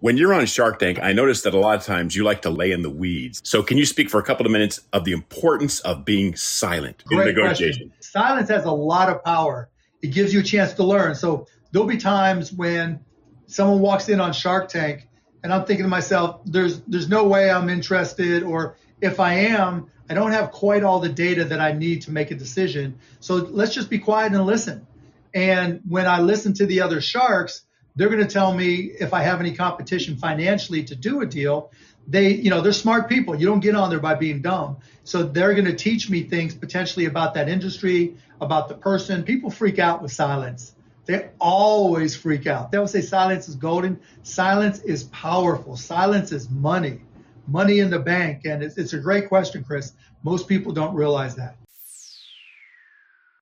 When you're on Shark Tank, I noticed that a lot of times you like to lay in the weeds. So, can you speak for a couple of minutes of the importance of being silent Great in negotiation? Question. Silence has a lot of power. It gives you a chance to learn. So, there'll be times when someone walks in on Shark Tank and I'm thinking to myself, there's there's no way I'm interested, or if I am, I don't have quite all the data that I need to make a decision. So let's just be quiet and listen. And when I listen to the other sharks, they're going to tell me if I have any competition financially to do a deal. They, you know, they're smart people. You don't get on there by being dumb. So they're going to teach me things potentially about that industry, about the person. People freak out with silence. They always freak out. They'll say silence is golden. Silence is powerful. Silence is money, money in the bank. And it's, it's a great question, Chris. Most people don't realize that.